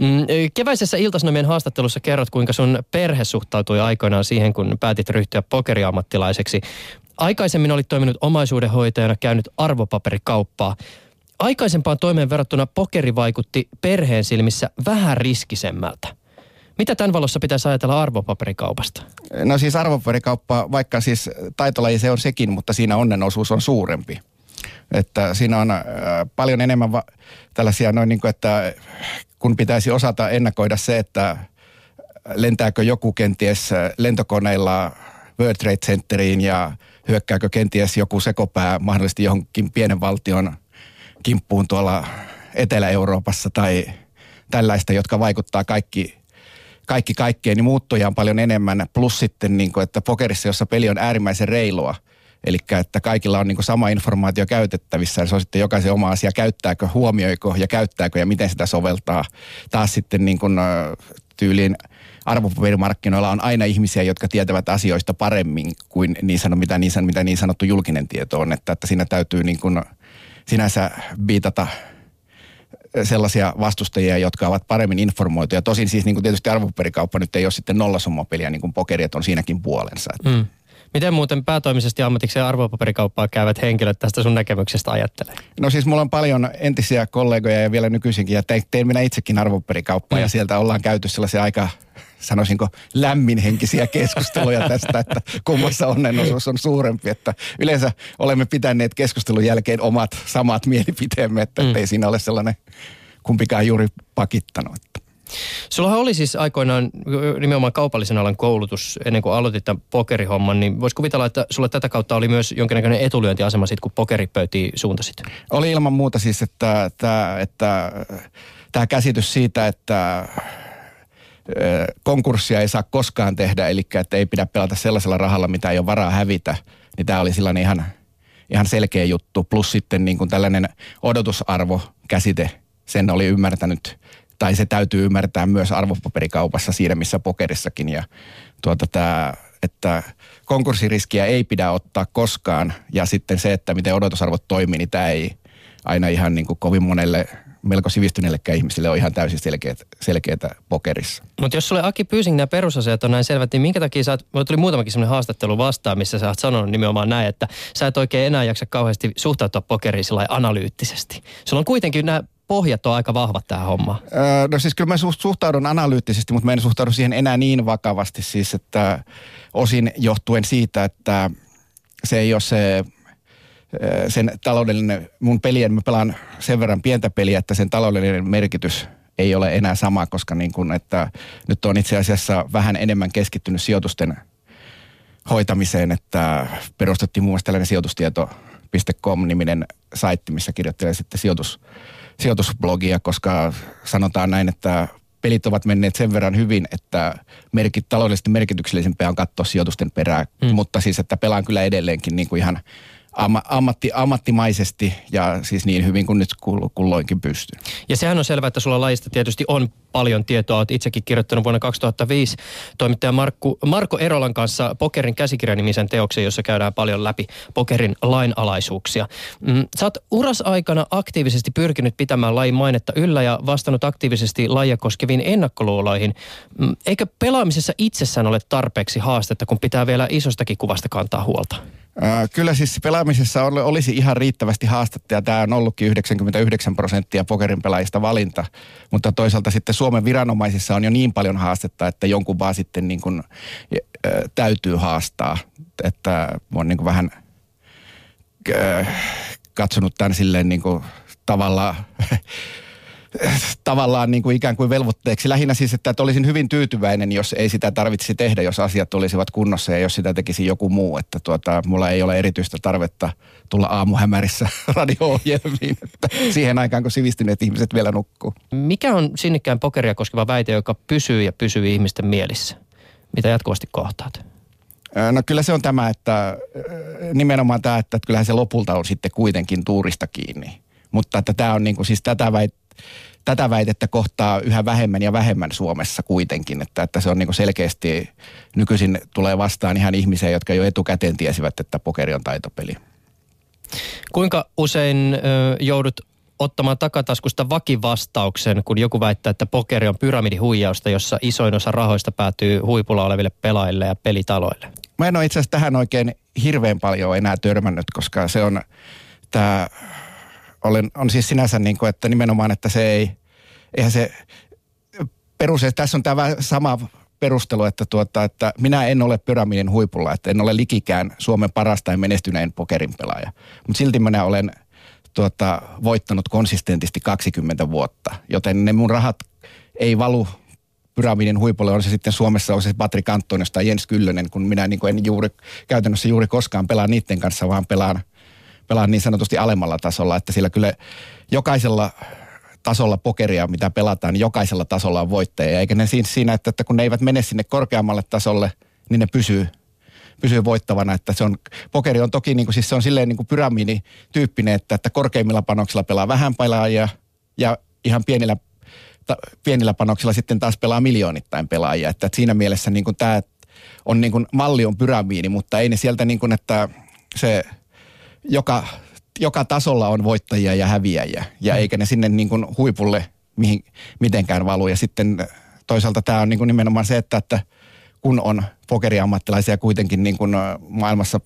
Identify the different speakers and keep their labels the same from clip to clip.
Speaker 1: Mm, keväisessä iltasanomien haastattelussa kerrot, kuinka sun perhe suhtautui aikoinaan siihen, kun päätit ryhtyä pokeriammattilaiseksi. Aikaisemmin olit toiminut omaisuudenhoitajana, käynyt arvopaperikauppaa. Aikaisempaan toimeen verrattuna pokeri vaikutti perheen silmissä vähän riskisemmältä. Mitä tämän valossa pitäisi ajatella arvopaperikaupasta?
Speaker 2: No siis arvopaperikauppa, vaikka siis taitolaji se on sekin, mutta siinä onnenosuus on suurempi. Että siinä on äh, paljon enemmän va- tällaisia noin niin kuin, että kun pitäisi osata ennakoida se, että lentääkö joku kenties lentokoneilla World Trade Centeriin ja hyökkääkö kenties joku sekopää mahdollisesti johonkin pienen valtion kimppuun tuolla Etelä-Euroopassa tai tällaista, jotka vaikuttaa kaikki, kaikki kaikkeen, niin muuttuja on paljon enemmän. Plus sitten, niin kuin, että pokerissa, jossa peli on äärimmäisen reilua, Eli että kaikilla on niin sama informaatio käytettävissä ja se on sitten jokaisen oma asia, käyttääkö, huomioiko ja käyttääkö ja miten sitä soveltaa. Taas sitten niin kuin, tyyliin arvopaperimarkkinoilla on aina ihmisiä, jotka tietävät asioista paremmin kuin niin sano, mitä, niin, mitä niin sanottu julkinen tieto on. Että, että siinä täytyy niin kuin sinänsä biitata sellaisia vastustajia, jotka ovat paremmin informoituja. Tosin siis niin kuin tietysti arvopaperikauppa nyt ei ole sitten nollasummapeliä, niin kuin pokeri, on siinäkin puolensa. Mm.
Speaker 1: Miten muuten päätoimisesti ammatiksi arvopaperikauppaa käyvät henkilöt tästä sun näkemyksestä ajattelee?
Speaker 2: No siis mulla on paljon entisiä kollegoja ja vielä nykyisinkin ja tein minä itsekin arvopaperikauppaa mm. ja sieltä ollaan käyty sellaisia aika sanoisinko lämminhenkisiä keskusteluja tästä, että kummassa onnenosuus on suurempi. Että yleensä olemme pitäneet keskustelun jälkeen omat samat mielipiteemme, että mm. ei siinä ole sellainen kumpikaan juuri pakittanut.
Speaker 1: Sullahan oli siis aikoinaan nimenomaan kaupallisen alan koulutus ennen kuin aloitit tämän pokerihomman, niin voisi kuvitella, että sulla tätä kautta oli myös jonkinnäköinen etulyöntiasema sitten, kun pokeripöytiin suuntasit.
Speaker 2: Oli ilman muuta siis, että, että, että tämä käsitys siitä, että konkurssia ei saa koskaan tehdä, eli että ei pidä pelata sellaisella rahalla, mitä ei ole varaa hävitä, niin tämä oli sellainen ihan, ihan selkeä juttu. Plus sitten niin kuin tällainen odotusarvo käsite, sen oli ymmärtänyt tai se täytyy ymmärtää myös arvopaperikaupassa siinä, missä pokerissakin. Ja tuota, tämä, että konkurssiriskiä ei pidä ottaa koskaan. Ja sitten se, että miten odotusarvot toimii, niin tämä ei aina ihan niin kuin kovin monelle melko sivistyneellekään ihmisille on ihan täysin selkeät, selkeätä pokerissa.
Speaker 1: Mutta jos sulle Aki Pyysing nämä perusasiat on näin selvät, niin minkä takia sä oot, tuli muutamakin sellainen haastattelu vastaan, missä sä oot sanonut nimenomaan näin, että sä et oikein enää jaksa kauheasti suhtautua pokeriin sillä analyyttisesti. Sulla on kuitenkin nämä pohjat on aika vahvat tähän hommaan?
Speaker 2: Öö, no siis kyllä mä suhtaudun analyyttisesti, mutta mä en suhtaudu siihen enää niin vakavasti siis, että osin johtuen siitä, että se ei ole se sen taloudellinen, mun pelien, mä pelaan sen verran pientä peliä, että sen taloudellinen merkitys ei ole enää sama, koska niin kun, että nyt on itse asiassa vähän enemmän keskittynyt sijoitusten hoitamiseen, että perustettiin muun muassa tällainen sijoitustieto.com-niminen saitti, missä kirjoittelee sitten sijoitus, sijoitusblogia, koska sanotaan näin, että pelit ovat menneet sen verran hyvin, että merkit, taloudellisesti merkityksellisempää on katsoa sijoitusten perää. Mm. Mutta siis, että pelaan kyllä edelleenkin niin kuin ihan ammatti, ammattimaisesti ja siis niin hyvin kuin nyt kulloinkin pystyy.
Speaker 1: Ja sehän on selvää, että sulla lajista tietysti on paljon tietoa. Olet itsekin kirjoittanut vuonna 2005 toimittaja Markku, Marko Erolan kanssa Pokerin käsikirjanimisen teoksen, jossa käydään paljon läpi pokerin lainalaisuuksia. Mm, sä oot urasaikana aktiivisesti pyrkinyt pitämään lajin mainetta yllä ja vastannut aktiivisesti lajia koskeviin ennakkoluuloihin. Mm, eikö pelaamisessa itsessään ole tarpeeksi haastetta, kun pitää vielä isostakin kuvasta kantaa huolta?
Speaker 2: Kyllä siis pelaamisessa olisi ihan riittävästi haastetta ja tämä on ollutkin 99 prosenttia pokerin pelaajista valinta. Mutta toisaalta sitten Suomen viranomaisissa on jo niin paljon haastetta, että jonkun vaan sitten niin kuin, täytyy haastaa. Että on niin kuin vähän katsonut tämän silleen niin kuin tavallaan tavallaan niin kuin ikään kuin velvoitteeksi. Lähinnä siis, että, että olisin hyvin tyytyväinen, jos ei sitä tarvitsisi tehdä, jos asiat olisivat kunnossa ja jos sitä tekisi joku muu. Että tuota, mulla ei ole erityistä tarvetta tulla aamuhämärissä radio-ohjelmiin että siihen aikaan, kun sivistyneet ihmiset vielä nukkuu.
Speaker 1: Mikä on sinnikkään pokeria koskeva väite, joka pysyy ja pysyy ihmisten mielissä? Mitä jatkuvasti kohtaat?
Speaker 2: No kyllä se on tämä, että nimenomaan tämä, että kyllähän se lopulta on sitten kuitenkin tuurista kiinni. Mutta että tämä on niin kuin, siis tätä väit, tätä väitettä kohtaa yhä vähemmän ja vähemmän Suomessa kuitenkin, että, että se on niin selkeästi nykyisin tulee vastaan ihan ihmisiä, jotka jo etukäteen tiesivät, että pokeri on taitopeli.
Speaker 1: Kuinka usein ö, joudut ottamaan takataskusta vakivastauksen, kun joku väittää, että pokeri on pyramidihuijausta, jossa isoin osa rahoista päätyy huipulla oleville pelaajille ja pelitaloille?
Speaker 2: Mä en ole itse asiassa tähän oikein hirveän paljon enää törmännyt, koska se on tämä, olen, on siis sinänsä niin kuin, että nimenomaan, että se ei, eihän se perus, tässä on tämä sama perustelu, että, tuota, että minä en ole pyramidin huipulla, että en ole likikään Suomen parasta ja menestynein pokerin pelaaja. Mutta silti minä olen tuota, voittanut konsistentisti 20 vuotta, joten ne mun rahat ei valu pyramidin huipulle, on se sitten Suomessa, on se Patrik Antonis tai Jens Kyllönen, kun minä niin kuin en juuri, käytännössä juuri koskaan pelaa niiden kanssa, vaan pelaan, pelaan niin sanotusti alemmalla tasolla, että sillä kyllä jokaisella tasolla pokeria, mitä pelataan, niin jokaisella tasolla on voittajia. Eikä ne siinä, että, että kun ne eivät mene sinne korkeammalle tasolle, niin ne pysyy, pysyy voittavana. Että se on, pokeri on toki, niin kuin, siis se on silleen niin kuin pyramidityyppinen, että, että korkeimmilla panoksilla pelaa vähän pelaajia ja ihan pienillä, ta, pienillä panoksilla sitten taas pelaa miljoonittain pelaajia. Että, että siinä mielessä niin kuin tämä on niin kuin, malli on pyramiidi, mutta ei ne sieltä niin kuin, että se joka joka tasolla on voittajia ja häviäjiä, ja eikä ne sinne niin kuin huipulle mihin, mitenkään valu. Ja sitten toisaalta tämä on niin kuin nimenomaan se, että, että kun on pokeriammattilaisia kuitenkin niin kuin maailmassa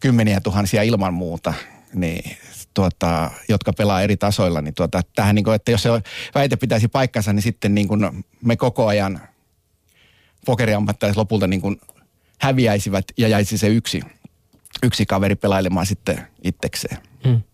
Speaker 2: kymmeniä tuhansia ilman muuta, niin tuota, jotka pelaa eri tasoilla, niin tuota, tähän niin kuin, että jos se väite pitäisi paikkansa, niin sitten niin kuin me koko ajan pokeriammattilaiset lopulta niin kuin häviäisivät ja jäisi se yksi – yksi kaveri pelailemaan sitten itsekseen. Hmm.